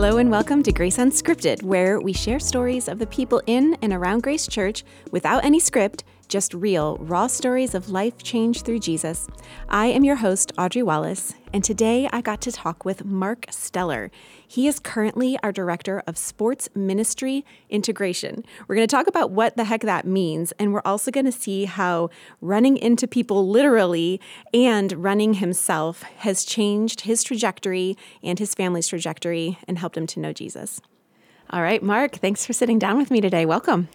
Hello and welcome to Grace Unscripted, where we share stories of the people in and around Grace Church without any script, just real, raw stories of life change through Jesus. I am your host, Audrey Wallace, and today I got to talk with Mark Steller. He is currently our Director of Sports Ministry Integration. We're going to talk about what the heck that means, and we're also going to see how running into people literally and running himself has changed his trajectory and his family's trajectory and helped him to know Jesus. All right, Mark, thanks for sitting down with me today. Welcome.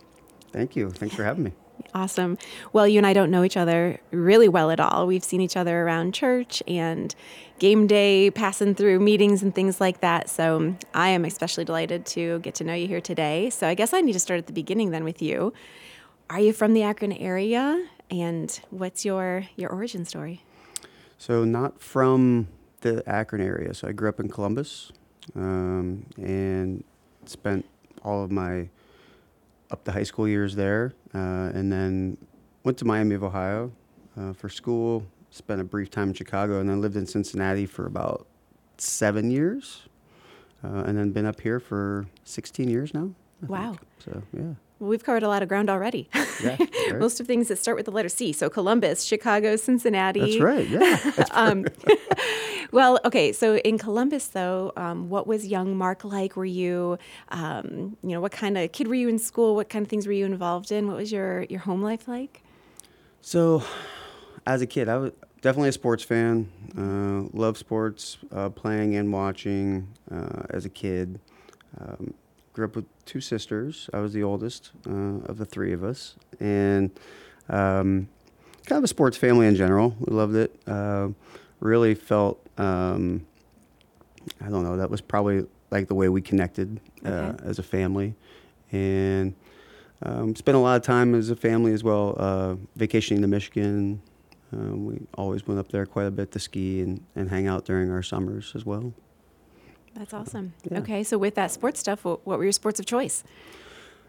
Thank you. Thanks for having me. Awesome. Well, you and I don't know each other really well at all. We've seen each other around church and game day, passing through meetings and things like that. So I am especially delighted to get to know you here today. So I guess I need to start at the beginning then with you. Are you from the Akron area? And what's your, your origin story? So, not from the Akron area. So, I grew up in Columbus um, and spent all of my up to high school years there, uh, and then went to Miami of Ohio uh, for school. Spent a brief time in Chicago, and then lived in Cincinnati for about seven years, uh, and then been up here for 16 years now. I wow. Think. So yeah. Well, we've covered a lot of ground already. Yeah, right. Most of things that start with the letter C. So Columbus, Chicago, Cincinnati. That's right. Yeah. That's um, well, okay. So in Columbus, though, um, what was young Mark like? Were you, um, you know, what kind of kid were you in school? What kind of things were you involved in? What was your your home life like? So, as a kid, I was definitely a sports fan. Uh, love sports, uh, playing and watching uh, as a kid. Um, grew up with two sisters. I was the oldest uh, of the three of us, and um, kind of a sports family in general. We loved it. Uh, really felt, um, I don't know, that was probably like the way we connected uh, Okay. as a family, and um, spent a lot of time as a family as well, uh, vacationing to Michigan. Um, we always went up there quite a bit to ski and, and hang out during our summers as well. That's awesome. Yeah. Okay, so with that sports stuff, what, what were your sports of choice?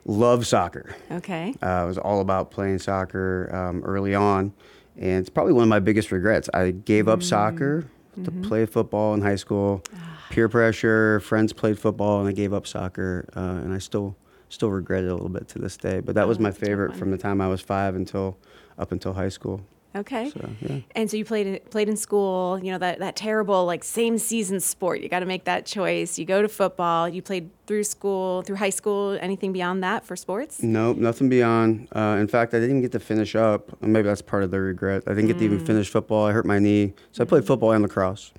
Love soccer. Okay. Uh, I was all about playing soccer um, early on, and it's probably one of my biggest regrets. I gave up soccer to play football in high school. Peer pressure, friends played football, and I gave up soccer, uh, and I still still regret it a little bit to this day. But that was Oh, my that's a tough favorite from the time I was five until up until high school. Okay. So yeah. And so you played in- played in school, you know that that terrible like same season sport. You got to make that choice. You go to football. You played through school, through high school. Anything beyond that for sports? Nope, nothing beyond. Uh, in fact, I didn't even get to finish up. Maybe that's part of the regret. I didn't get to even finish football. I hurt my knee. So I played football and lacrosse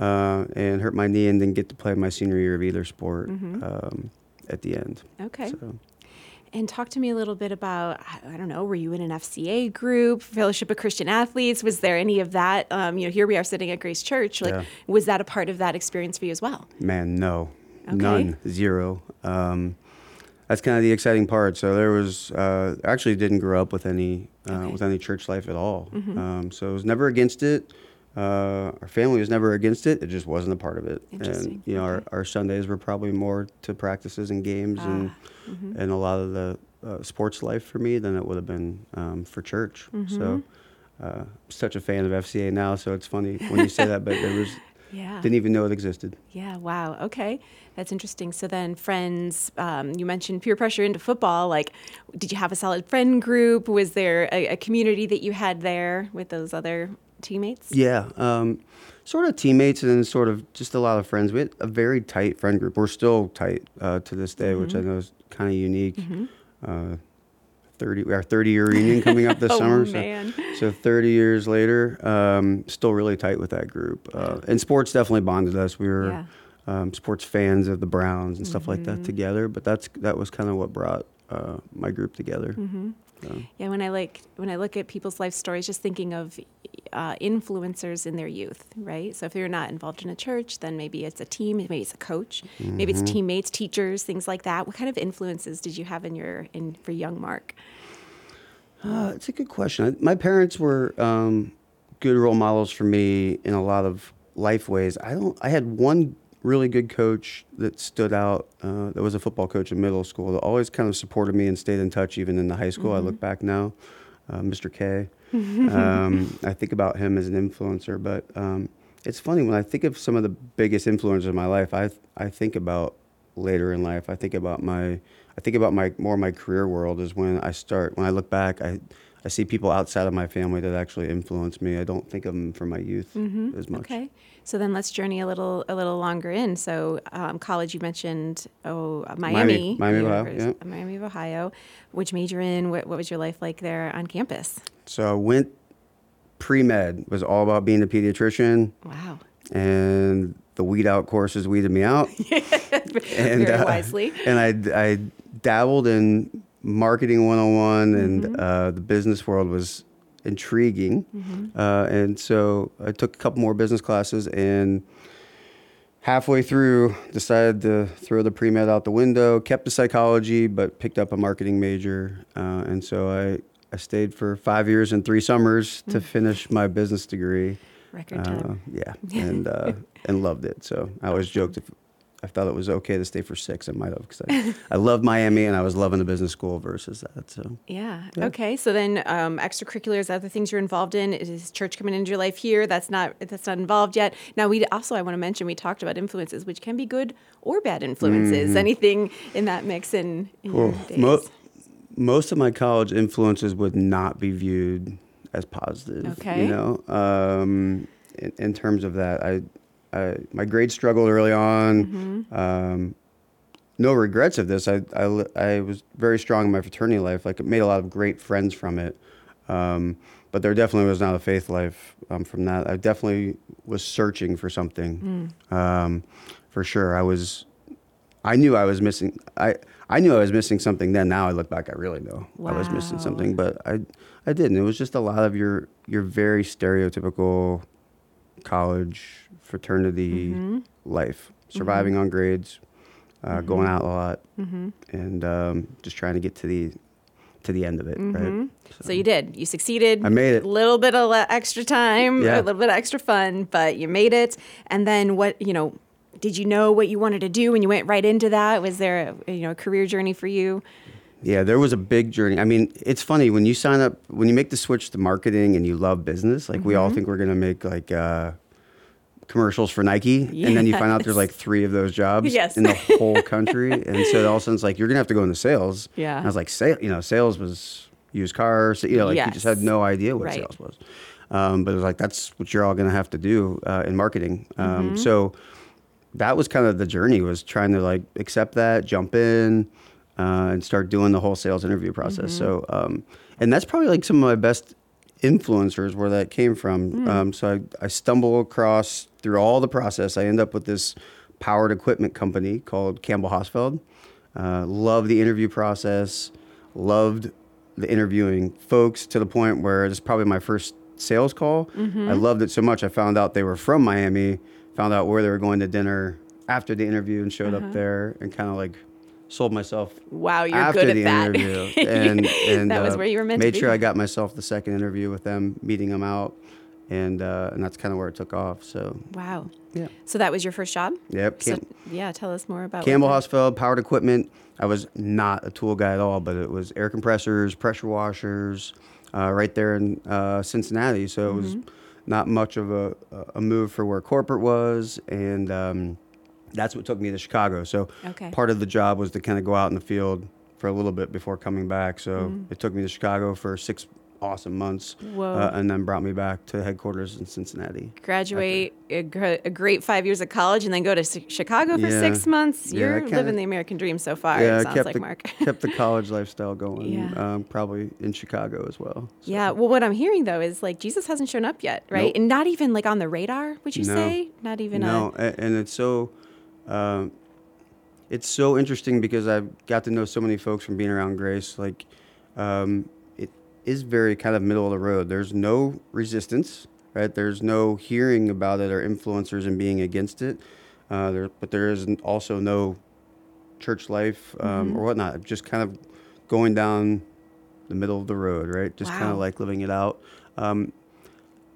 uh, and hurt my knee and didn't get to play my senior year of either sport um, at the end. Okay. So, And talk to me a little bit about I don't know. Were you in an FCA group, Fellowship of Christian Athletes? Was there any of that? Um, you know, here we are sitting at Grace Church. Like, Yeah. was that a part of that experience for you as well? man, no. Okay. None. Zero. Um, that's kind of the exciting part. So there was, uh, I actually didn't grow up with any, uh, Okay. with any church life at all. Um, so I was never against it. Uh, our family was never against it. It just wasn't a part of it. Interesting. And you know, Okay. our, our Sundays were probably more to practices and games and Ah, mm-hmm. and a lot of the uh, sports life for me than it would have been um, for church. Mm-hmm. So. Uh, I'm such a fan of FCA now, so it's funny when you say that, but there was Yeah. didn't even know it existed. Yeah, wow. Okay. That's interesting. So then friends, um, you mentioned peer pressure into football. Like, did you have a solid friend group? Was there a, a community that you had there with those other teammates? Yeah, um, sort of teammates and then sort of just a lot of friends. We had a very tight friend group. We're still tight uh, to this day, which I Mm-hmm. know is kind of unique. Uh, Thirty, our thirty-year reunion coming up this Oh, summer. man. So, so thirty years later, um, still really tight with that group. Uh, and sports definitely bonded us. We were Yeah. um, sports fans of the Browns and stuff like Mm-hmm. that together. But that's that was kind of what brought uh, my group together. Mm-hmm. So, Yeah, when I like when I look at people's life stories, just thinking of uh, influencers in their youth, right? So if you're not involved in a church, then maybe it's a team, maybe it's a coach, maybe it's teammates, teachers, things like that. What kind of influences did you have in your in for young Mark? Uh, it's a good question. My parents were um, good role models for me in a lot of life ways. I don't. I had one really good coach that stood out. Uh, that was a football coach in middle school that always kind of supported me and stayed in touch even in the high school. I look back now, uh, Mr. K. um, I think about him as an influencer, but um, it's funny when I think of some of the biggest influences in my life. I I think about later in life. I think about my I think about my more my career world is when I start. When I look back, I I see people outside of my family that actually influence me. I don't think of them from my youth Mm-hmm. as much. Okay. So then let's journey a little a little longer in. So um, college, you mentioned oh Miami, Miami, Miami of Ohio, yeah. Miami of Ohio. Which major in? What, what was your life like there on campus? So I went pre med was all about being a pediatrician, Wow. and the weed out courses weeded me out. Very uh, wisely. and I, I dabbled in marketing 101 and Mm-hmm. uh, the business world was intriguing Mm-hmm. uh, and so i took a couple more business classes and halfway through decided to throw the pre-med out the window kept the psychology but picked up a marketing major uh, and so I, I stayed for five years and three summers to finish my business degree Record uh, time. yeah, and uh, and loved it. So I always joked if I felt it was okay to stay for six, I might have because I, I loved Miami and I was loving the business school versus that. So Yeah. Yeah. Okay. So then, um, extracurriculars, other things you're involved in. Is church coming into your life here? That's not that's not involved yet. Now, we also I want to mention we talked about influences, which can be good or bad influences. Anything in that mix in, in days? mo- most of my college influences would not be viewed as positive. Okay. You know, um, in, in terms of that, I, I my grades struggled early on. Mm-hmm. Um, no regrets of this. I, I, I was very strong in my fraternity life. Like, it made a lot of great friends from it. Um, but there definitely was not a faith life um, from that. I definitely was searching for something, um, for sure. I was, I knew I was missing. I I knew I was missing something then. Now I look back, I really know I was missing something, but I I didn't. It was just a lot of your your very stereotypical college fraternity Mm-hmm. life, surviving on grades, uh, going out a lot, Mm-hmm. and um, just trying to get to the to the end of it. Right. So you did. You succeeded. I made it. A little bit of extra time, Yeah. a little bit of extra fun, but you made it. And then what? You know, did you know what you wanted to do when you went right into that? Was there a, you know a career journey for you? Yeah, there was a big journey. I mean, it's funny when you sign up, when you make the switch to marketing and you love business, like we all Mm-hmm. think we're going to make like uh, commercials for Nike. And then you find out there's like three of those jobs Yes. in the whole country. and so all of a sudden it's like, you're going to have to go into sales. Yeah. And I was like, sale, you know, sales was used cars, you know, like you just had no idea what Right. sales was. Um, but it was like, that's what you're all going to have to do uh, in marketing. Um, Mm-hmm. So that was kind of the journey was trying to like accept that, jump in, uh, and start doing the whole sales interview process. So, um, and that's probably like some of my best influencers where that came from. Um, so I, I stumble across through all the process. I end up with this powered equipment company called Campbell Hausfeld. Uh, love the interview process. Loved the interviewing folks to the point where it's probably my first sales call. I loved it so much. I found out they were from Miami. Found out where they were going to dinner after the interview and showed up there and kind of like sold myself Wow, you're after good at the that. interview. And, and That was uh, where you were meant to made sure. I got myself the second interview with them, meeting them out, and uh, and that's kind of where it took off. So Wow. yeah, So that was your first job? yep. So, yeah, tell us more about Campbell Hausfeld powered equipment. I was not a tool guy at all, but it was air compressors, pressure washers, uh, right there in uh, Cincinnati. So it was Mm-hmm. not much of a, a move for where corporate was, and um, that's what took me to Chicago. So Okay. part of the job was to kind of go out in the field for a little bit before coming back. So it took me to Chicago for six awesome months, Mm-hmm. Whoa. uh, and then brought me back to headquarters in Cincinnati. Graduate a, gr- a great five years of college and then go to Chi- Chicago for Yeah. six months. Yeah, You're kinda- living the American dream so far, yeah, it sounds kept like, the, Mark. kept the college lifestyle going. Yeah. Um, probably in Chicago as well. So, Yeah. Well, what I'm hearing though is like Jesus hasn't shown up yet, right? Nope. And not even like on the radar, would you No. say? Not even no, a- and it's so, um, it's so interesting because I've got to know so many folks from being around Grace. Like, um, it is very kind of middle of the road. There's no resistance, right? There's no hearing about it or influencers and being against it. Uh, there, but there is also no church life um, or whatnot. Just kind of going down the middle of the road, right? Just kind of like living it out. Um,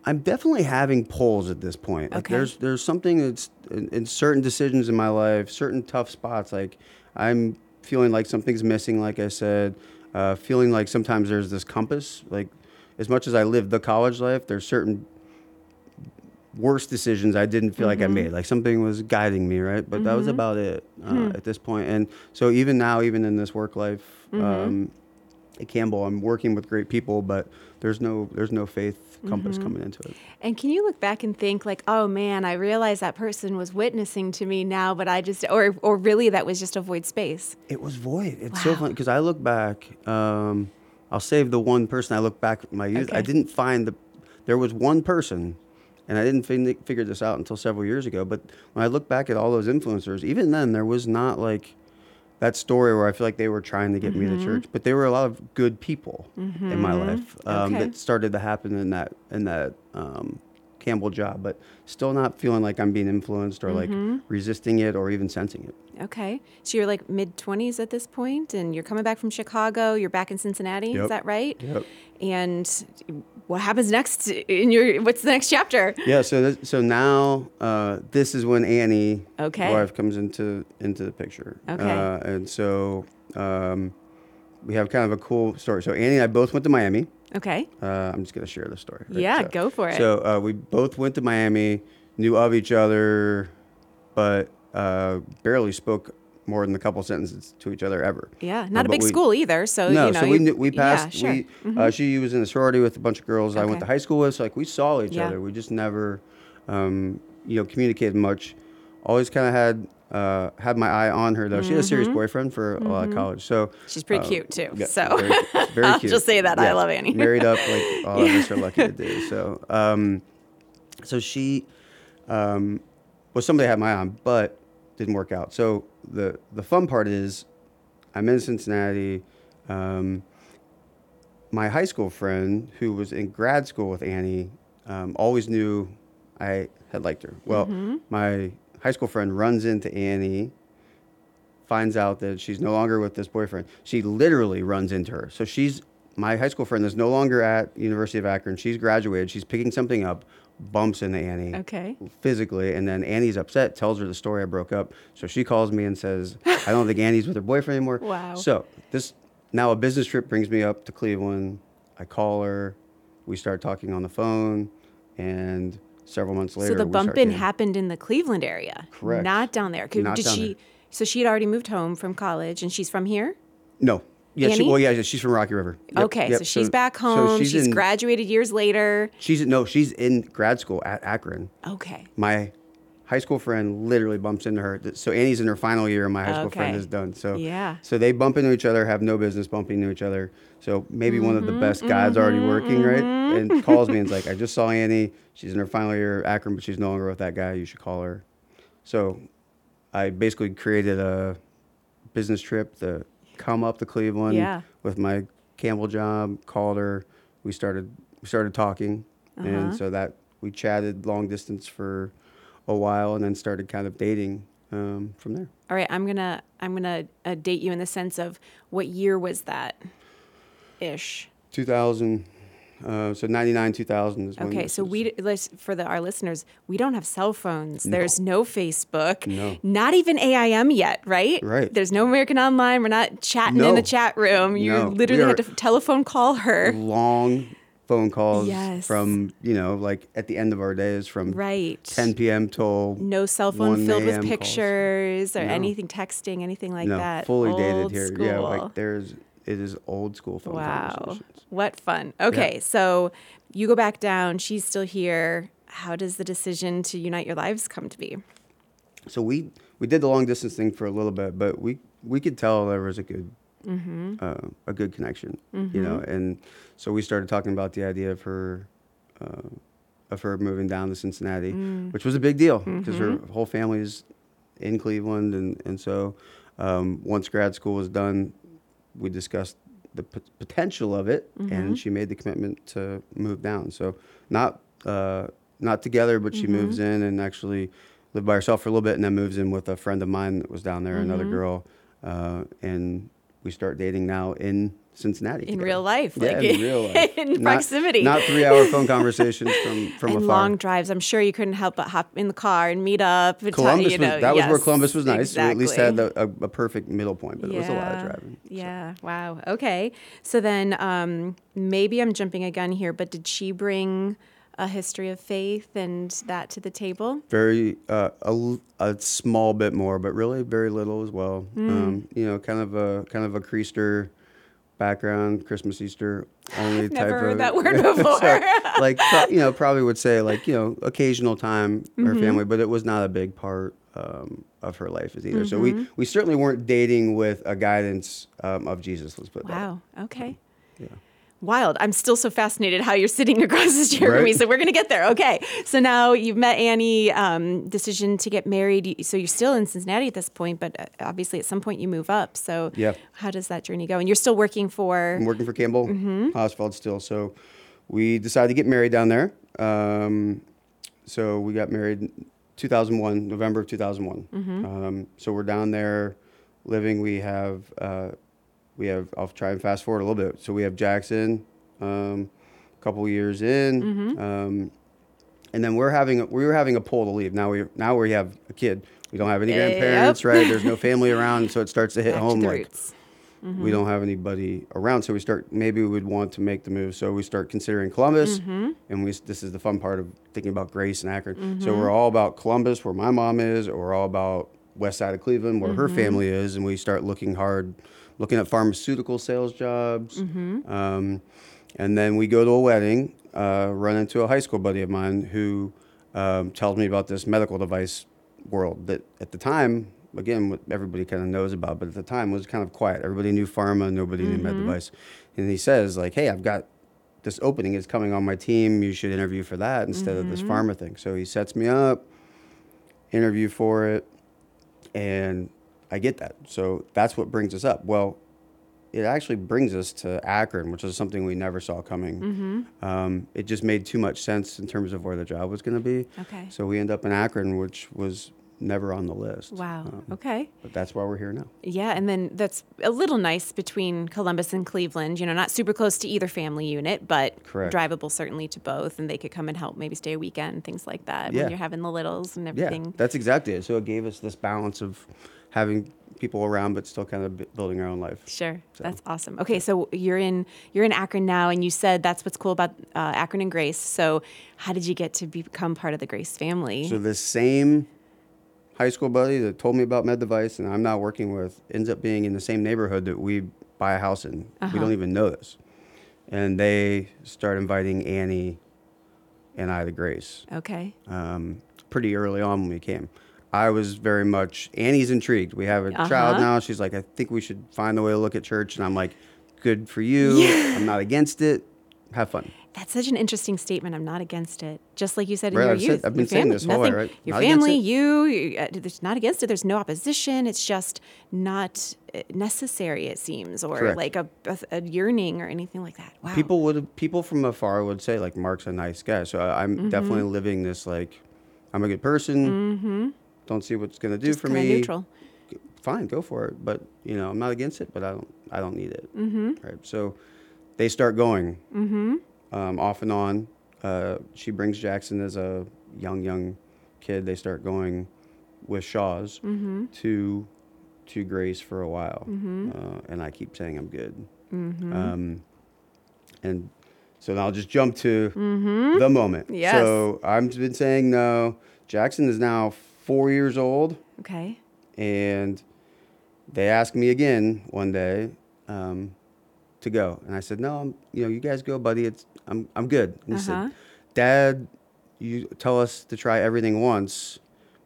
I'm definitely having pulls at this point. Like Okay. there's there's something that's in, in certain decisions in my life, certain tough spots. Like I'm feeling like something's missing. Like I said, uh, feeling like sometimes there's this compass. Like as much as I lived the college life, there's certain worse decisions I didn't feel like I made. Like something was guiding me, right? But that was about it uh, at this point. And so even now, even in this work life um, at Campbell, I'm working with great people, but there's no there's no faith compass coming into it. And can you look back and think like, oh man, I realized that person was witnessing to me now, but I just, or or really that was just a void space. It was void. It's so funny because I look back. Um, I'll save the one person I look back at my youth. I didn't find the. There was one person, and I didn't fin- figure this out until several years ago. But when I look back at all those influencers, even then there was not like that story where I feel like they were trying to get me to church. But there were a lot of good people in my life um, Okay. that started to happen in that in that um, Campbell job. But still not feeling like I'm being influenced or like resisting it or even sensing it. Okay. So you're like mid 20s at this point and you're coming back from Chicago, you're back in Cincinnati, is that right? Yep. And what happens next in your what's the next chapter? Yeah, so th- so now uh, this is when Annie, Okay. wife, comes into into the picture. Okay. Uh, and so um, we have kind of a cool story. So Annie and I both went to Miami. Okay. Uh, I'm just gonna share the story. right? Yeah, So- go for it. So uh, we both went to Miami, knew of each other, but uh, barely spoke more than a couple sentences to each other ever. Yeah, Uh, not a big we- school either, so no, you know. so we knew, we yeah, passed. sure. Mm-hmm. We uh, she was in a sorority with a bunch of girls I went to high school with. So like we saw each Yeah. other. We just never, um, you know, communicated much. Always kind of had uh, had my eye on her though. She had a serious boyfriend for a lot of college. So Mm-hmm. She's pretty uh, cute too. yeah, so very, very I'll cute. just say that. I love Annie. Married up like all of us are lucky to do. So, um, so she um, was somebody I had my eye on, but didn't work out. So the the fun part is, I'm in Cincinnati. Um, my high school friend, who was in grad school with Annie, um, always knew I had liked her. Well, Mm-hmm. my high school friend runs into Annie, finds out that she's no longer with this boyfriend. She literally runs into her. So she's my high school friend is no longer at University of Akron. She's graduated. She's picking something up, bumps into Annie Okay. physically, and then Annie's upset, tells her the story I broke up. So she calls me and says, "I don't think Annie's with her boyfriend anymore." Wow. So this now a business trip brings me up to Cleveland. I call her. We start talking on the phone, and several months later, So the bump in happened in the Cleveland area. Correct. Not down there. Could- Not Did down she there. so she had already moved home from college and she's from here? No. Yeah, she, well, yeah, she's from Rocky River. Yep, okay, yep. so she's back home. So she's in, graduated years later. She's no, she's in grad school at Akron. Okay. My high school friend literally bumps into her. So Annie's in her final year, and my high school friend is done. So Yeah. so they bump into each other, have no business bumping into each other. So maybe one of Mm-hmm, the best guys already working, right? And calls me and's like, I just saw Annie. She's in her final year at Akron, but she's no longer with that guy. You should call her. So I basically created a business trip to come up to Cleveland Yeah. with my Campbell job. Called her. We started we started talking, Uh-huh. and so that we chatted long distance for a while, and then started kind of dating um, from there. All right, I'm gonna I'm gonna uh, date you in the sense of what year was that? Ish. 2000, uh, so 99, 2000 is Okay, so we for the our listeners, we don't have cell phones. There's no Facebook. No. Not even AIM yet, right? Right. There's no American Online. We're not chatting in No. a chat room. You No, literally had to telephone call her. long phone calls Yes. from, you know, like at the end of our days from Right. 10 p.m. till no cell phone 1 filled with a.m. calls. pictures or No. anything texting, anything like no, that. fully dated here. School. Yeah, like there's, it is old school phone Wow. conversations. What fun. Okay, so you go back down, she's still here. How does the decision to unite your lives come to be? So we, we did the long distance thing for a little bit, but we, we could tell there was a good, Mm-hmm. uh, a good connection, you know, and so we started talking about the idea of her, uh, of her moving down to Cincinnati, Mm. which was a big deal because her Mm-hmm. whole family is in Cleveland, and and so um, once grad school was done, we discussed the p- potential of it, Mm-hmm. and she made the commitment to move down. So not uh, not together, but she Mm-hmm. moves in and actually lived by herself for a little bit, and then moves in with a friend of mine that was down there, another Mm-hmm. girl, uh, and we start dating now in Cincinnati. In together. real life, Yeah, like in real life. in Not- proximity. Not three-hour phone conversations from from and afar. long drives. I'm sure you couldn't help but hop in the car and meet up. and Columbus you know, was that was where Columbus was nice. We at least had exactly. the, a, a perfect middle point, but it was a lot of driving. so. Yeah. Wow. Okay. So then um, maybe I'm jumping a gun here, but did she bring a history of faith and that to the table? Very uh, a, a small bit more, but really very little as well. Hmm. Um, you know, kind of a kind of a creaster background, Christmas, Easter only type Never of. heard that word before. so, like you know, probably would say like you know occasional time her Mm-hmm. family, but it was not a big part um, of her life as either. So Mm-hmm. we we certainly weren't dating with a guidance um, of Jesus. Let's put it that. Wow. Okay. Yeah. Wild. I'm still so fascinated how you're sitting across this chair from me. So we're going to get there. Okay. So now you've met Annie, um, decision to get married. So you're still in Cincinnati at this point, but uh, obviously at some point you move up. So Yeah. how does that journey go? And you're still working for. I'm working for Campbell Mm-hmm. Oswald still. So we decided to get married down there. Um, so we got married in 2001, November of 2001. Mm-hmm. Um, so we're down there living. We have, uh, we have, I'll try and fast forward a little bit. So we have Jackson, um, a couple years in. Mm-hmm. Um, and then we're having, a, we were having a pull to leave. Now we, now we have a kid. We don't have any Yep. grandparents, right? There's no family around. So it starts to hit Back home to like, roots. we don't have anybody around so we start maybe we would want to make the move so we start considering columbus and we this is the fun part of thinking about grace and akron so we're all about columbus where my mom is or we're all about west side of cleveland where her family is and we start looking hard looking at pharmaceutical sales jobs. Um, and then we go to a wedding uh, run into a high school buddy of mine who um, tells me about this medical device world that at the time again what everybody kind of knows about but at the time was kind of quiet. Everybody knew pharma nobody knew med device. And he says like hey i've got this opening is coming on my team you should interview for that instead of this pharma thing. So he sets me up interview for it and i get that so that's what brings us up well it actually brings us to Akron, which is something we never saw coming. Um, it just made too much sense in terms of where the job was going to be. Okay. So we end up in Akron, which was never on the list. Wow. Um, Okay. But that's why we're here now. Yeah, and then that's a little nice between Columbus and Cleveland. You know, not super close to either family unit, but Correct. drivable certainly to both, and they could come and help, maybe stay a weekend, things like that. Yeah. When you're having the littles and everything. Yeah, everything. that's exactly it. So it gave us this balance of having people around, but still kind of building our own life. Sure, that's awesome. Okay, so you're in you're in Akron now, and you said that's what's cool about uh, Akron and Grace. So, how did you get to become part of the Grace family? So the same high school buddy that told me about Med Device and I'm now working with ends up being in the same neighborhood that we buy a house in. Uh-huh. We don't even know this. And they start inviting Annie and I to Grace okay, um, pretty early on when we came. I was very much, Annie's intrigued. We have a Uh-huh. child now. She's like, I think we should find a way to look at church. And I'm like, good for you. I'm not against it. Have fun. that's such an interesting statement. I'm not against it. Just like you said in your I've said- youth, I've been saying family, this whole way, nothing- right? Your Not family, you, you uh, there's not against it. There's no opposition. It's just not uh, necessary. It seems, or Correct. like a, a, a yearning or anything like that. Wow. People would people from afar would say like Mark's a nice guy. So I, I'm Mm-hmm. definitely living this like I'm a good person. Don't see what's gonna do just for me. neutral. Fine, go for it. But you know I'm not against it, but I don't I don't need it. Mm-hmm. Right. So they start going mm-hmm. um, off and on. Uh, she brings Jackson as a young young kid. They start going with Shaw's Mm-hmm. to to Grace for a while, Mm-hmm. uh, and I keep saying I'm good. Um, and so now I'll just jump to the moment. Mm-hmm. Yes. So I've been saying no. Jackson is now four years old, Okay. and they asked me again one day um, to go, and I said no. I'm, you know, you guys go, buddy. It's I'm I'm good. And he Uh-huh. said, Dad, you tell us to try everything once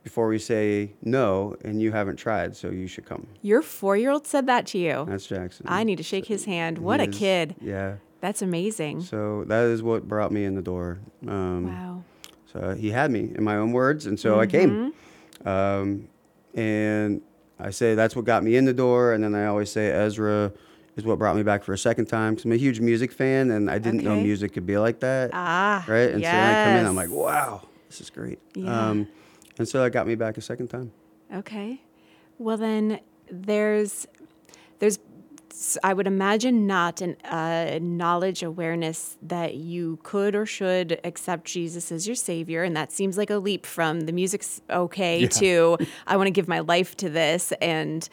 before we say no, and you haven't tried, so you should come. Your four year old said that to you. That's Jackson. I need to shake his hand. What a is- kid. Yeah. That's amazing. So that is what brought me in the door. Um, Wow. So he had me in my own words, and so I came. Um, and I say that's what got me in the door, and then I always say Ezra is what brought me back for a second time because I'm a huge music fan, and I didn't know music could be like that. Ah. right? And so then I come in, I'm like, wow, this is great. Yeah. Um, and so that got me back a second time. Okay. Well, then there's there's I would imagine not an uh, knowledge awareness that you could or should accept Jesus as your savior, and that seems like a leap from the music's okay Yeah. to I want to give my life to this. And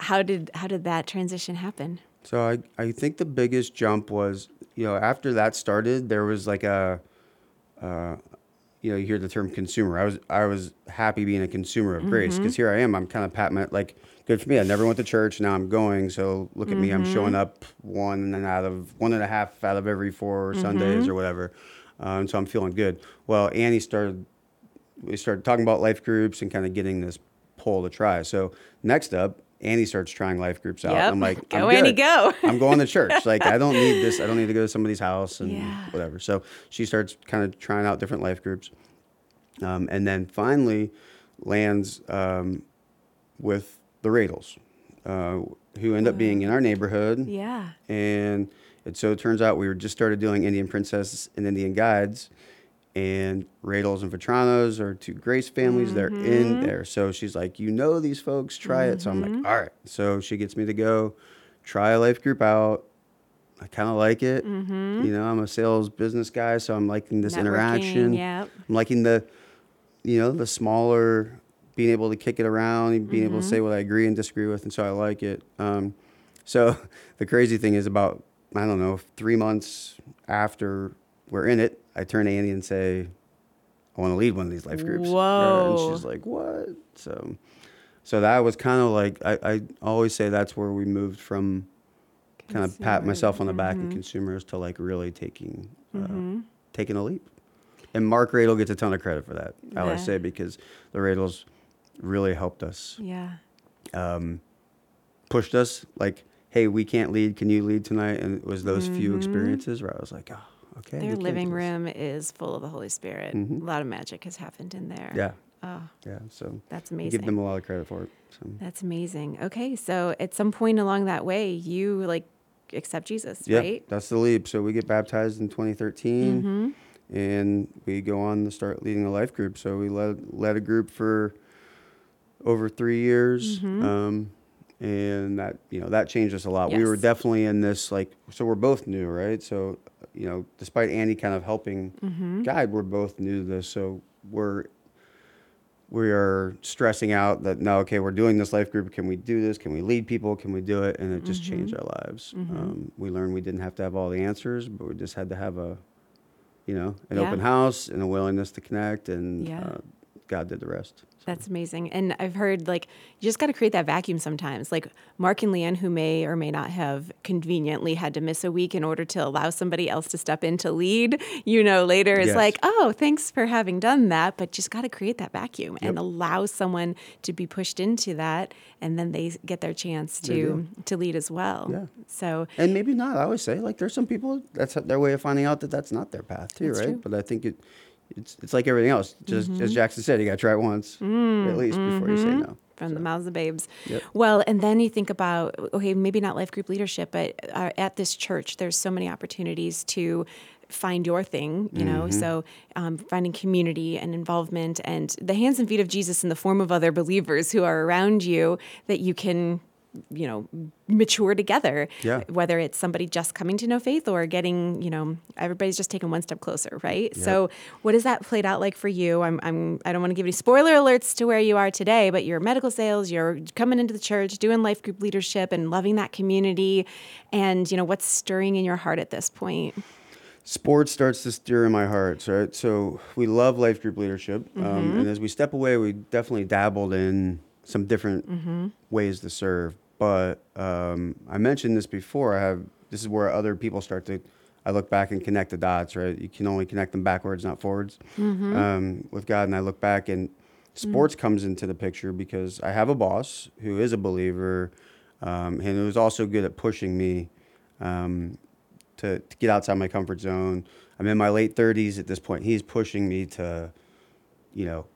how did how did that transition happen? So I, I think the biggest jump was, you know, after that started, there was like a, uh, you know, you hear the term consumer. I was I was happy being a consumer of grace because here I am. I'm kind of my like good for me. I never went to church. Now I'm going. So look at me. I'm showing up one and out of one and a half out of every 4 Sundays or whatever. Um, so I'm feeling good. Well, Annie started. We started talking about life groups and kind of getting this pull to try. So next up, Annie starts trying life groups out. Yep. I'm like, Go, I'm Annie, go. I'm going to church. Like I don't need this. I don't need to go to somebody's house and Yeah. whatever. So she starts kind of trying out different life groups, um, and then finally lands um, with the Radels, uh, who end up being in our neighborhood. Yeah. And it so it turns out we were just started doing Indian Princess and Indian Guides, and Radels and Vetranos are two Grace families. They're in mm-hmm. there. So she's like, you know these folks, try it. So I'm like, mm-hmm. all right. So she gets me to go try a life group out. I kind of like it. Mm-hmm. You know, I'm a sales business guy, so I'm liking this Networking, interaction. yep. I'm liking the, you know, the smaller, being able to kick it around, and being able to say what I agree and disagree with, and so I like it. Um, so the crazy thing is about I don't know three months after we're in it, I turn to Annie and say, I want to lead one of these life groups. Whoa. And she's like, what? So, so that was kind of like I, I always say that's where we moved from kind of pat myself on the back and consumers to like really taking uh, taking a leap. And Mark Radel gets a ton of credit for that. I Yeah. always say because the Radels really helped us, Yeah. um, pushed us like, hey, we can't lead. Can you lead tonight? And it was those few experiences where I was like, oh, okay. Their living room is full of the Holy Spirit. A lot of magic has happened in there. Yeah, Oh, yeah. So that's amazing. give them a lot of credit for it. So. That's amazing. Okay, so at some point along that way, you like accept Jesus, Yeah, right? that's the leap. So we get baptized in 2013, Mm-hmm. and we go on to start leading a life group. So we led led a group for over three years, Mm-hmm. um, and that you know that changed us a lot. We were definitely in this like so we're both new, right? So you know, despite Andy kind of helping Mm-hmm. guide, we're both new to this. So we're we are stressing out that no, okay, we're doing this life group. Can we do this? Can we lead people? Can we do it? And it just Mm-hmm. changed our lives. Um, we learned we didn't have to have all the answers, but we just had to have a, you know, an Yeah. open house and a willingness to connect, and Yeah. uh, God did the rest. That's amazing. And I've heard like you just got to create that vacuum sometimes. Like Mark and Leanne, who may or may not have conveniently had to miss a week in order to allow somebody else to step in to lead, you know, later is Yes. like, oh, thanks for having done that. But just got to create that vacuum and allow someone to be pushed into that. And then they get their chance to, to lead as well. Yeah. So And maybe not. I always say like there's some people that's their way of finding out that that's not their path too, right? true. But I think it. It's, it's like everything else. Just Mm-hmm. as Jackson said, you got to try it once at least before you say no. from the mouths of babes. Yep. Well, and then you think about okay, maybe not life group leadership, but uh, at this church, there's so many opportunities to find your thing, you know. Mm-hmm. So um, finding community and involvement and the hands and feet of Jesus in the form of other believers who are around you that you can. You know, mature together. Yeah. Whether it's somebody just coming to know faith or getting, you know, everybody's just taking one step closer, right? So, what has that played out like for you? I'm, I'm, I don't want to give any spoiler alerts to where you are today, but you're medical sales, you're coming into the church, doing life group leadership, and loving that community. And you know, what's stirring in your heart at this point? sports starts to stir in my heart right so we love life group leadership um, and as we step away we definitely dabbled in some different ways to serve but um, i mentioned this before i have this is where other people start to i look back and connect the dots right you can only connect them backwards not forwards um, with god and i look back and sports comes into the picture because i have a boss who is a believer um, and who's also good at pushing me um, to, to get outside my comfort zone. I'm in my late 30s at this point. He's pushing me to, you know,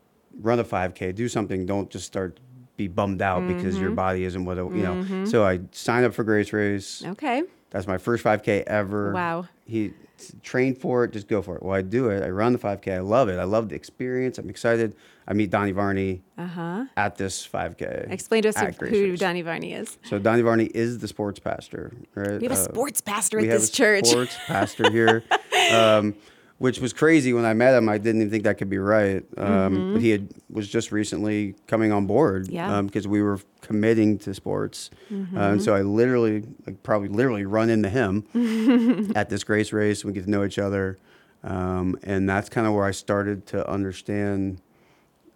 run a 5K, do something. Don't just start be bummed out because your body isn't what it, you know. So I signed up for Grace Race. Okay. That's my first 5K ever. Wow. He trained for it. Just go for it. Well, I do it. I run the 5K. I love it. I love the experience. I'm excited. I meet Donnie Varney Uh huh. at this 5K. Explain to us who, Race. Donnie Varney is. So Donnie Varney is the sports pastor, right? We have a Uh, sports pastor at this a church. sports pastor here, um, which was crazy when I met him. I didn't even think that could be right. Um, But he had, was just recently coming on board Mm-hmm. Yeah. Mm-hmm. because we were committing to sports. and so I literally, like, probably literally run into him at this grace race. We get to know each other. Um, and that's kind of where I started to understand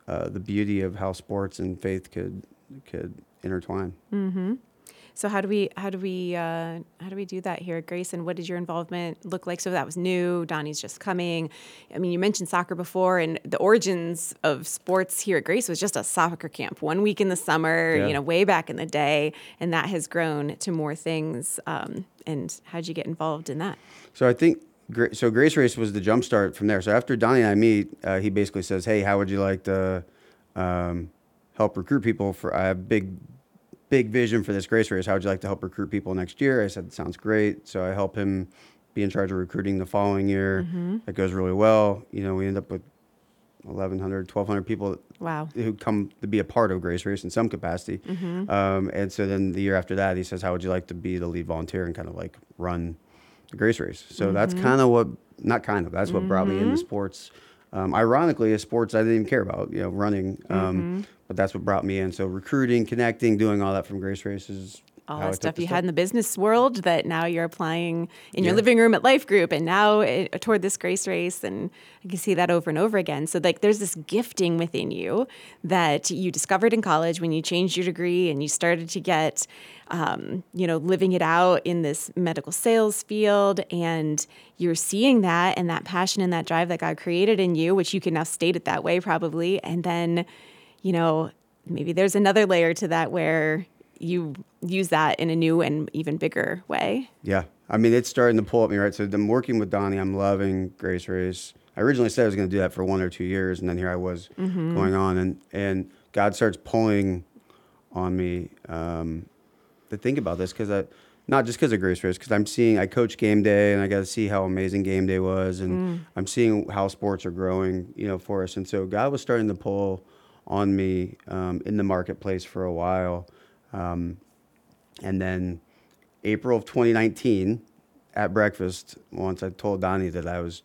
uh, the beauty of how sports and faith could could intertwine. Mm-hmm. So how do we how do we uh, how do we do that here Grace? And what did your involvement look like? So that was new. Donnie's just coming. I mean, you mentioned soccer before, and the origins of sports here at Grace was just a soccer camp, one week in the summer. Yeah. You know, way back in the day, and that has grown to more things. Um, and how did you get involved in that? So I think so. Grace Race was the jump start from there. So after Donnie and I meet, uh, he basically says, "Hey, how would you like to um, help recruit people for? I have big, big vision for this Grace Race. How would you like to help recruit people next year?" I said, "Sounds great." So I help him be in charge of recruiting the following year. That goes really well. You know, we end up with 1,100, 1,200 people Wow. who come to be a part of Grace Race in some capacity. Um, and so then the year after that, he says, "How would you like to be the lead volunteer and kind of like run the Grace Race?" So that's kind of what, not kind of, that's what brought me into sports. Um, ironically, a sports I didn't even care about, you know, running. Um, But that's what brought me in. So recruiting, connecting, doing all that from Grace Race is all that stuff you had in the business world that now you're applying in your Yeah. living room at Life Group and now uh, toward this grace race. And I can see that over and over again. So, like, there's this gifting within you that you discovered in college when you changed your degree and you started to get, um, you know, living it out in this medical sales field. And you're seeing that and that passion and that drive that God created in you, which you can now state it that way probably. And then, you know, maybe there's another layer to that where you use that in a new and even bigger way. Yeah. I mean, it's starting to pull at me, right? So I'm working with Donnie. I'm loving Grace Race. I originally said I was going to do that for one or two years, and then here I was going on, and and God starts pulling on me um, to think about this because I, not just because of Grace Race, because I'm seeing I coach game day, and I got to see how amazing game day was, and I'm seeing how sports are growing, you know, for us, and so God was starting to pull on me um, in the marketplace for a while. Um, and then April of 2019, at breakfast, once I told Donnie that I was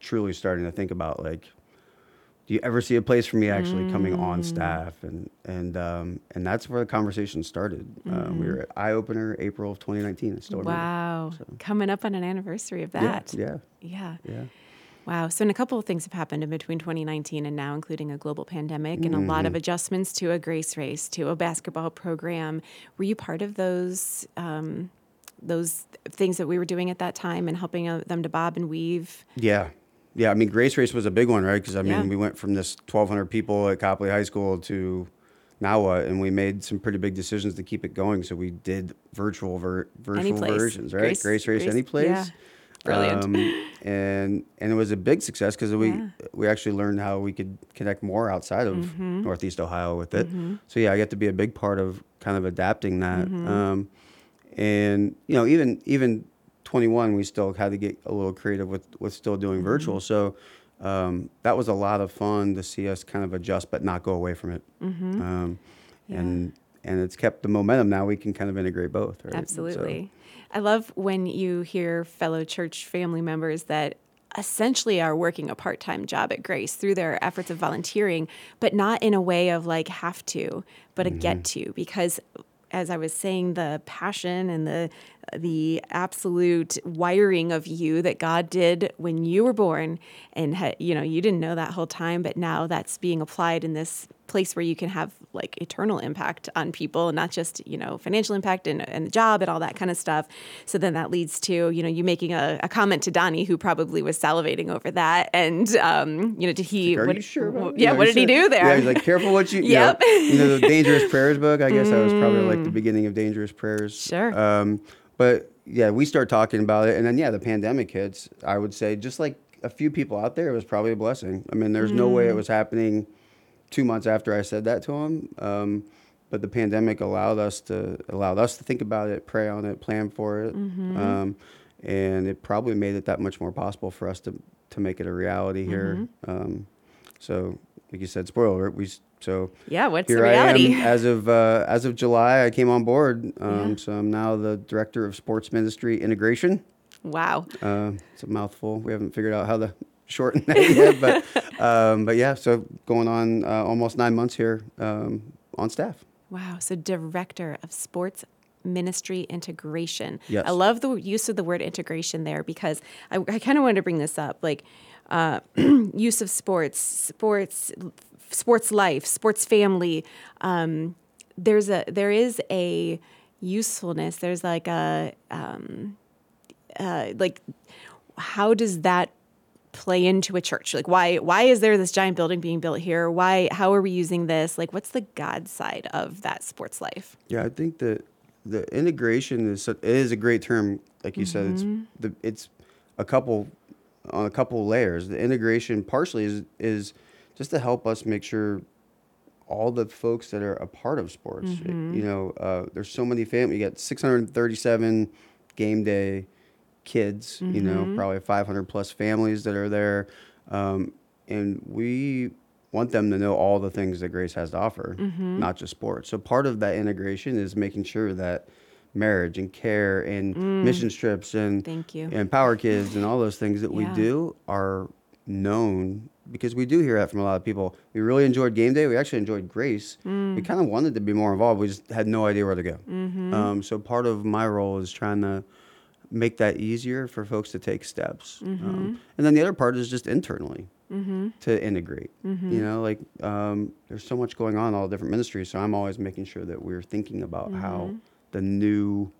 truly starting to think about like, do you ever see a place for me actually coming on staff? And and um, and that's where the conversation started. Uh, we were at Eye Opener, April of 2019. I still remember. Wow. So- Coming up on an anniversary of Yeah, that. yeah, Yeah. yeah. Wow. So, and a couple of things have happened in between 2019 and now, including a global pandemic and a lot of adjustments to a grace race, to a basketball program. Were you part of those? Um, those things that we were doing at that time and helping uh, them to bob and weave. Yeah. Yeah. I mean, Grace Race was a big one, right? Because, I mean, Yeah. we went from this 1,200 people at Copley High School to now what? And we made some pretty big decisions to keep it going. So we did virtual ver- virtual versions, right? Grace- Grace, Race, Grace- any place. yeah. Brilliant. Um, and and it was a big success because we Yeah. we actually learned how we could connect more outside of Mm-hmm. Northeast Ohio with it. So yeah, I get to be a big part of kind of adapting that. Mm-hmm. Um, and you know, even even 21, we still had to get a little creative with with still doing Mm-hmm. virtual. So um, that was a lot of fun to see us kind of adjust, but not go away from it. Mm-hmm. Um, And and it's kept the momentum. Now we can kind of integrate both. Right? So- Absolutely. I love when you hear fellow church family members that essentially are working a part time job at Grace through their efforts of volunteering, but not in a way of like have to, but a get mm-hmm. to. Because as I was saying, the passion and the the absolute wiring of you that God did when you were born, and ha- you know you didn't know that whole time, but now that's being applied in this place where you can have like eternal impact on people, not just you know financial impact and, and a job and all that kind of stuff. So then that leads to you know you making a, a comment to Donnie, who probably was salivating over that, and um, you know did he? Are what, you sure Yeah, you know, what did he do there? Yeah, he's like, careful what you, you Yep. know, you know, the Dangerous Prayers book. I guess that was probably like the beginning of Dangerous Prayers. Sure. Um, but yeah, we start talking about it. And then, yeah, the pandemic hits. I would say, just like a few people out there, it was probably a blessing. I mean, there's no way it was happening two months after I said that to him. Um, but the pandemic allowed us to allowed us to think about it, pray on it, plan for it, um, and it probably made it that much more possible for us to to make it a reality here. Um, so, like you said, spoiler alert. We so yeah, what's the reality? I am as of uh, as of July. I came on board, um, Yeah. so I'm now the director of sports ministry integration. wow. Uh, it's a mouthful. We haven't figured out how to shorten that yet, but um, but yeah. So going on uh, almost nine months here um, on staff. Wow. So, director of sports ministry integration. Yes. I love the use of the word integration there because I, I kind of wanted to bring this up. Like, uh, use of sports, sports, sports life, sports family. Um, there's a there is a usefulness. There's like a um, uh, like how does that play into a church? Like why why is there this giant building being built here? Why how are we using this? Like what's the God side of that sports life? Yeah, I think that the integration is it is a great term. Like you said, it's the it's a couple on a couple layers. The integration partially is is just to help us make sure all the folks that are a part of sports. You know, uh, there's so many family. You got 637 game day kids. You know, probably 500 plus families that are there, um, and we want them to know all the things that Grace has to offer, not just sports. So part of that integration is making sure that marriage and care and mission trips and Thank you. and power kids and all those things that we do are known because we do hear that from a lot of people. We really enjoyed game day. We actually enjoyed Grace. Mm. We kind of wanted to be more involved. We just had no idea where to go. Mm-hmm. Um, so part of my role is trying to make that easier for folks to take steps. Mm-hmm. Um, and then the other part is just internally to integrate. Mm-hmm. You know, like um, there's so much going on in all different ministries. So I'm always making sure that we're thinking about Mm-hmm. how the new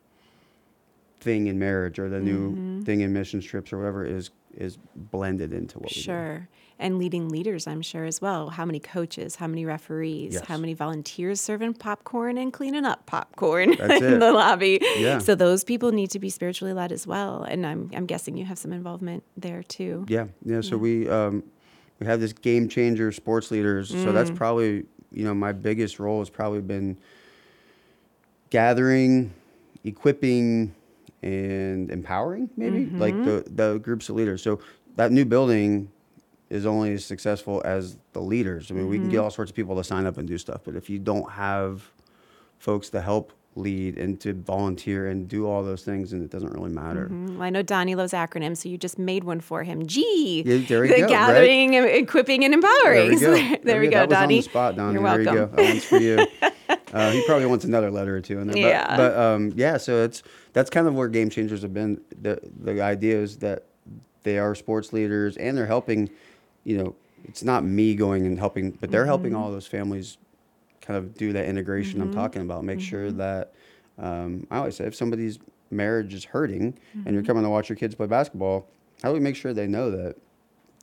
thing in marriage or the new Mm-hmm. thing in mission trips or whatever is is blended into what we do. Sure. And leading leaders, I'm sure as well. How many coaches, how many referees, Yes. how many volunteers serving popcorn and cleaning up popcorn That's in it. the lobby. Yeah. So those people need to be spiritually led as well. And I'm I'm guessing you have some involvement there too. Yeah, yeah. So we um, we have this game changer sports leaders. So Mm. that's probably you know my biggest role has probably been gathering, equipping, and empowering maybe like Mm-hmm. the the groups of leaders. So that new building is only as successful as the leaders. I mean, we can get Mm-hmm. all sorts of people to sign up and do stuff, but if you don't have folks to help lead and to volunteer and do all those things, and it doesn't really matter. Mm, Well, I know Donnie loves acronyms, so you just made one for him. G. Yeah, there we the go, right? gathering, and equipping, and empowering. There we So go. there we Yeah, go, was Donnie. on the spot, Donnie. You're there welcome. you go. That one's for you. uh, he probably wants another letter or two in there. But, Yeah. But um, yeah, so it's that's kind of where game changers have been. The the idea is that they are sports leaders and they're helping. You know, it's not me going and helping, but they're helping Mm-hmm. all those families kind of do that integration I'm talking about. Make sure Mm-hmm. that um, I always say if somebody's marriage is hurting and Mm-hmm. you're coming to watch your kids play basketball, how do we make sure they know that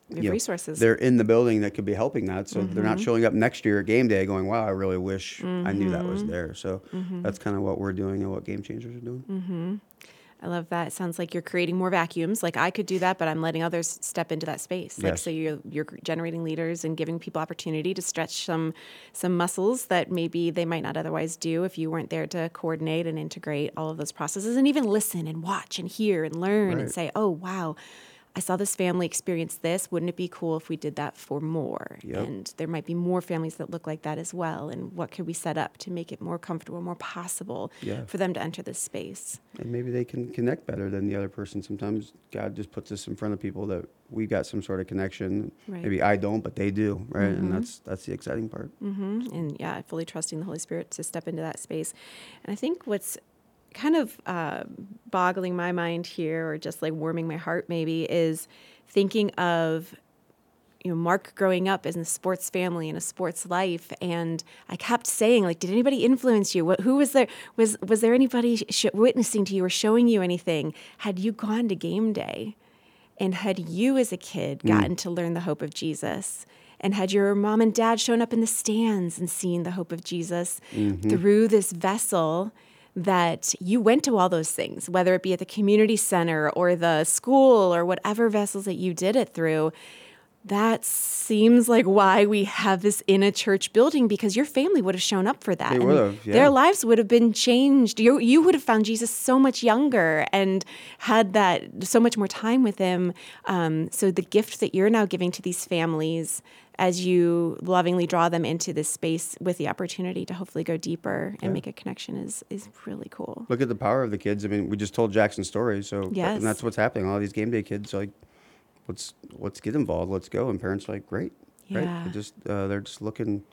you know, resources. they're in the building that could be helping that. So they're Mm-hmm. not showing up next year at game day going, wow, I really wish I knew that Mm-hmm. was there. So that's kind of what we're doing and what Game Changers are doing. I love that. It sounds like you're creating more vacuums. Like I could do that, but I'm letting others step into that space. Like Yes. so you're you're generating leaders and giving people opportunity to stretch some some muscles that maybe they might not otherwise do if you weren't there to coordinate and integrate all of those processes and even listen and watch and hear and learn and say, "Oh, wow. I saw this family experience this. Wouldn't it be cool if we did that for more? Yep. And there might be more families that look like that as well. And what could we set up to make it more comfortable, more possible Yeah. for them to enter this space? And maybe they can connect better than the other person. Sometimes God just puts us in front of people that we've got some sort of connection. Right. Maybe I don't, but they do, right? And that's that's the exciting part. hmm And yeah, fully trusting the Holy Spirit to step into that space. And I think what's kind of uh, boggling my mind here, or just like warming my heart, maybe, is thinking of you know Mark growing up in a sports family and a sports life, and I kept saying like, did anybody influence you? What, who was there? Was was there anybody sh- witnessing to you or showing you anything? Had you gone to game day? And had you as a kid gotten to learn the hope of Jesus? And had your mom and dad shown up in the stands and seen the hope of Jesus through this vessel that you went to all those things, whether it be at the community center or the school or whatever vessels that you did it through? That seems like why we have this in a church building because your family would have shown up for that. They would have, yeah. Their lives would have been changed. You you would have found Jesus so much younger and had that so much more time with him. Um, so the gift that you're now giving to these families as you lovingly draw them into this space with the opportunity to hopefully go deeper and make a connection is is really cool. Look at the power of the kids. I mean, we just told Jackson's story, so Yes. and that's what's happening. All these game day kids are like, let's let's get involved, let's go, and parents are like, great, right? They're just uh, they're just looking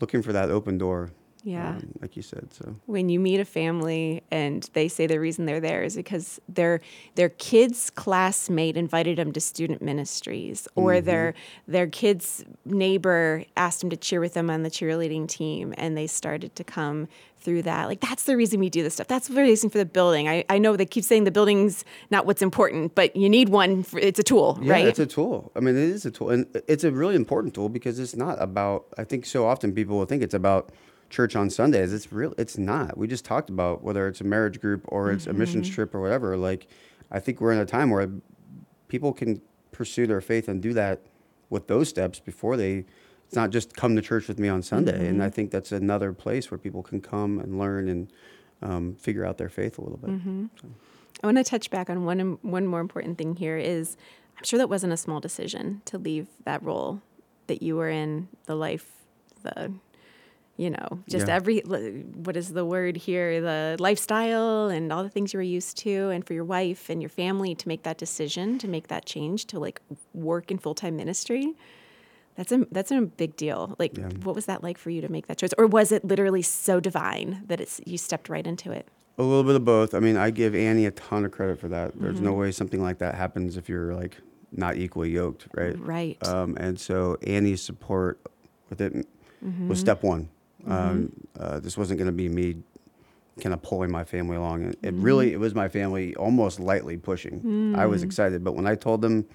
looking for that open door Yeah. um, like you said. So when you meet a family and they say the reason they're there is because their their kid's classmate invited them to student ministries or their their kid's neighbor asked them to cheer with them on the cheerleading team and they started to come through that like that's the reason we do this stuff that's the reason for the building i, I know they keep saying the building's not what's important but you need one for, it's a tool yeah, right it's a tool. I mean, it is a tool, and it's a really important tool because it's not about. I think so often people will think it's about church on Sundays. It's real. It's not. We just talked about whether it's a marriage group or it's a mm-hmm, missions mm-hmm. trip or whatever. Like, I think we're in a time where people can pursue their faith and do that with those steps before they. It's not just come to church with me on Sunday, and mm-hmm. I think that's another place where people can come and learn and um, figure out their faith a little bit. I want to touch back on one one more important thing here is I'm sure that wasn't a small decision to leave that role that you were in, the life, the you know, just Yeah. every what is the word here, the lifestyle and all the things you were used to and for your wife and your family to make that decision, to make that change to like work in full-time ministry. That's a that's a big deal. Like Yeah. what was that like for you to make that choice or was it literally so divine that it's you stepped right into it? A little bit of both. I mean, I give Annie a ton of credit for that. There's Mm-hmm. no way something like that happens if you're like not equally yoked, right? Right. Um, and so Annie's support with it Mm-hmm. was step one. Um, uh, this wasn't going to be me kind of pulling my family along. It, it really, Mm-hmm. it was my family almost lightly pushing. I was Mm. excited, but when I told them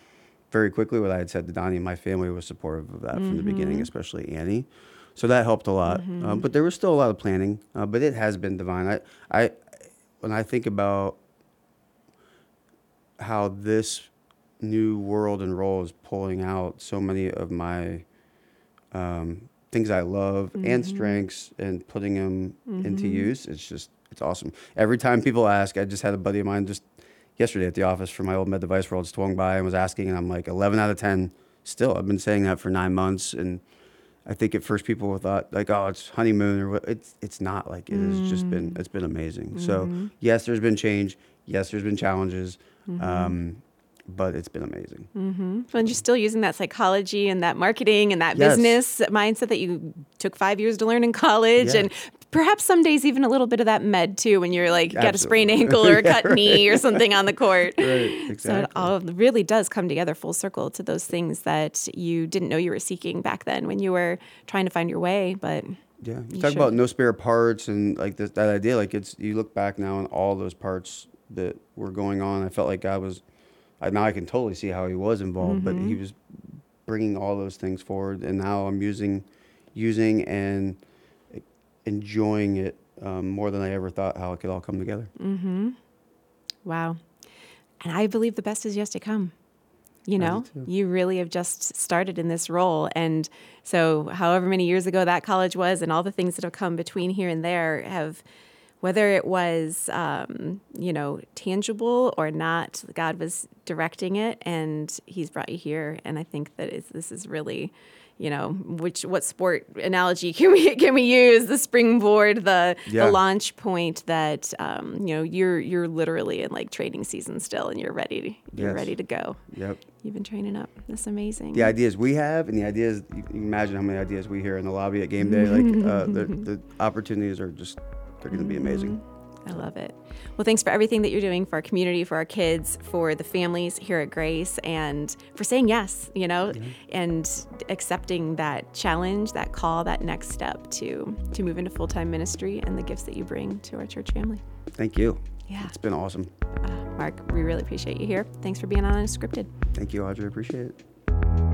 very quickly what I had said to Donnie, my family was supportive of that from the Mm-hmm. beginning, especially Annie. So that helped a lot. Um, but there was still a lot of planning. Uh, but it has been divine. I, I, when I think about how this new world and role is pulling out so many of my um, things I love and mm-hmm. strengths and putting them into mm-hmm. use. It's just it's awesome. Every time people ask, I just had a buddy of mine just yesterday at the office from my old med device world swung by and was asking, and I'm like 11 out of 10. Still, I've been saying that for nine months, and I think at first people thought like, oh, it's honeymoon or what. It's it's not like it has just been mm. it's been amazing. So mm-hmm. yes, there's been change. Yes, there's been challenges. Um, but it's been amazing. Mm-hmm. And you're still using that psychology and that marketing and that Yes. business mindset that you took five years to learn in college, Yeah. and perhaps some days even a little bit of that med too, when you're like got a sprained ankle or a cut knee or something on the court. Right, So it all really does come together full circle to those things that you didn't know you were seeking back then when you were trying to find your way. But Yeah, you, You talk should. about no spare parts and like this, that idea. Like it's you look back now and all those parts that were going on. I felt like God was. I, now I can totally see how He was involved, but He was bringing all those things forward, and now I'm using, using and enjoying it um, more than I ever thought how it could all come together. Mm-hmm. Wow. And I believe the best is yet to come. You know, you really have just started in this role. And so, however many years ago that college was, and all the things that have come between here and there have, whether it was, um, you know, tangible or not, God was directing it and He's brought you here. And I think that this is really, you know, which what sport analogy can we can we use? The springboard, the Yeah. the launch point that um, you know you're you're literally in like training season still, and you're ready to, you're Yes. ready to go. Yep. You've been training up. That's amazing. The ideas we have and the ideas you can imagine how many ideas we hear in the lobby at game day. Like uh, the the opportunities are just they're going to be amazing. I love it. Well, thanks for everything that you're doing for our community, for our kids, for the families here at Grace, and for saying yes, you know, and accepting that challenge, that call, that next step to to move into full time ministry and the gifts that you bring to our church family. Thank you. Yeah. It's been awesome. Uh, Mark, we really appreciate you here. Thanks for being on Unscripted. Thank you, Audrey. Appreciate it.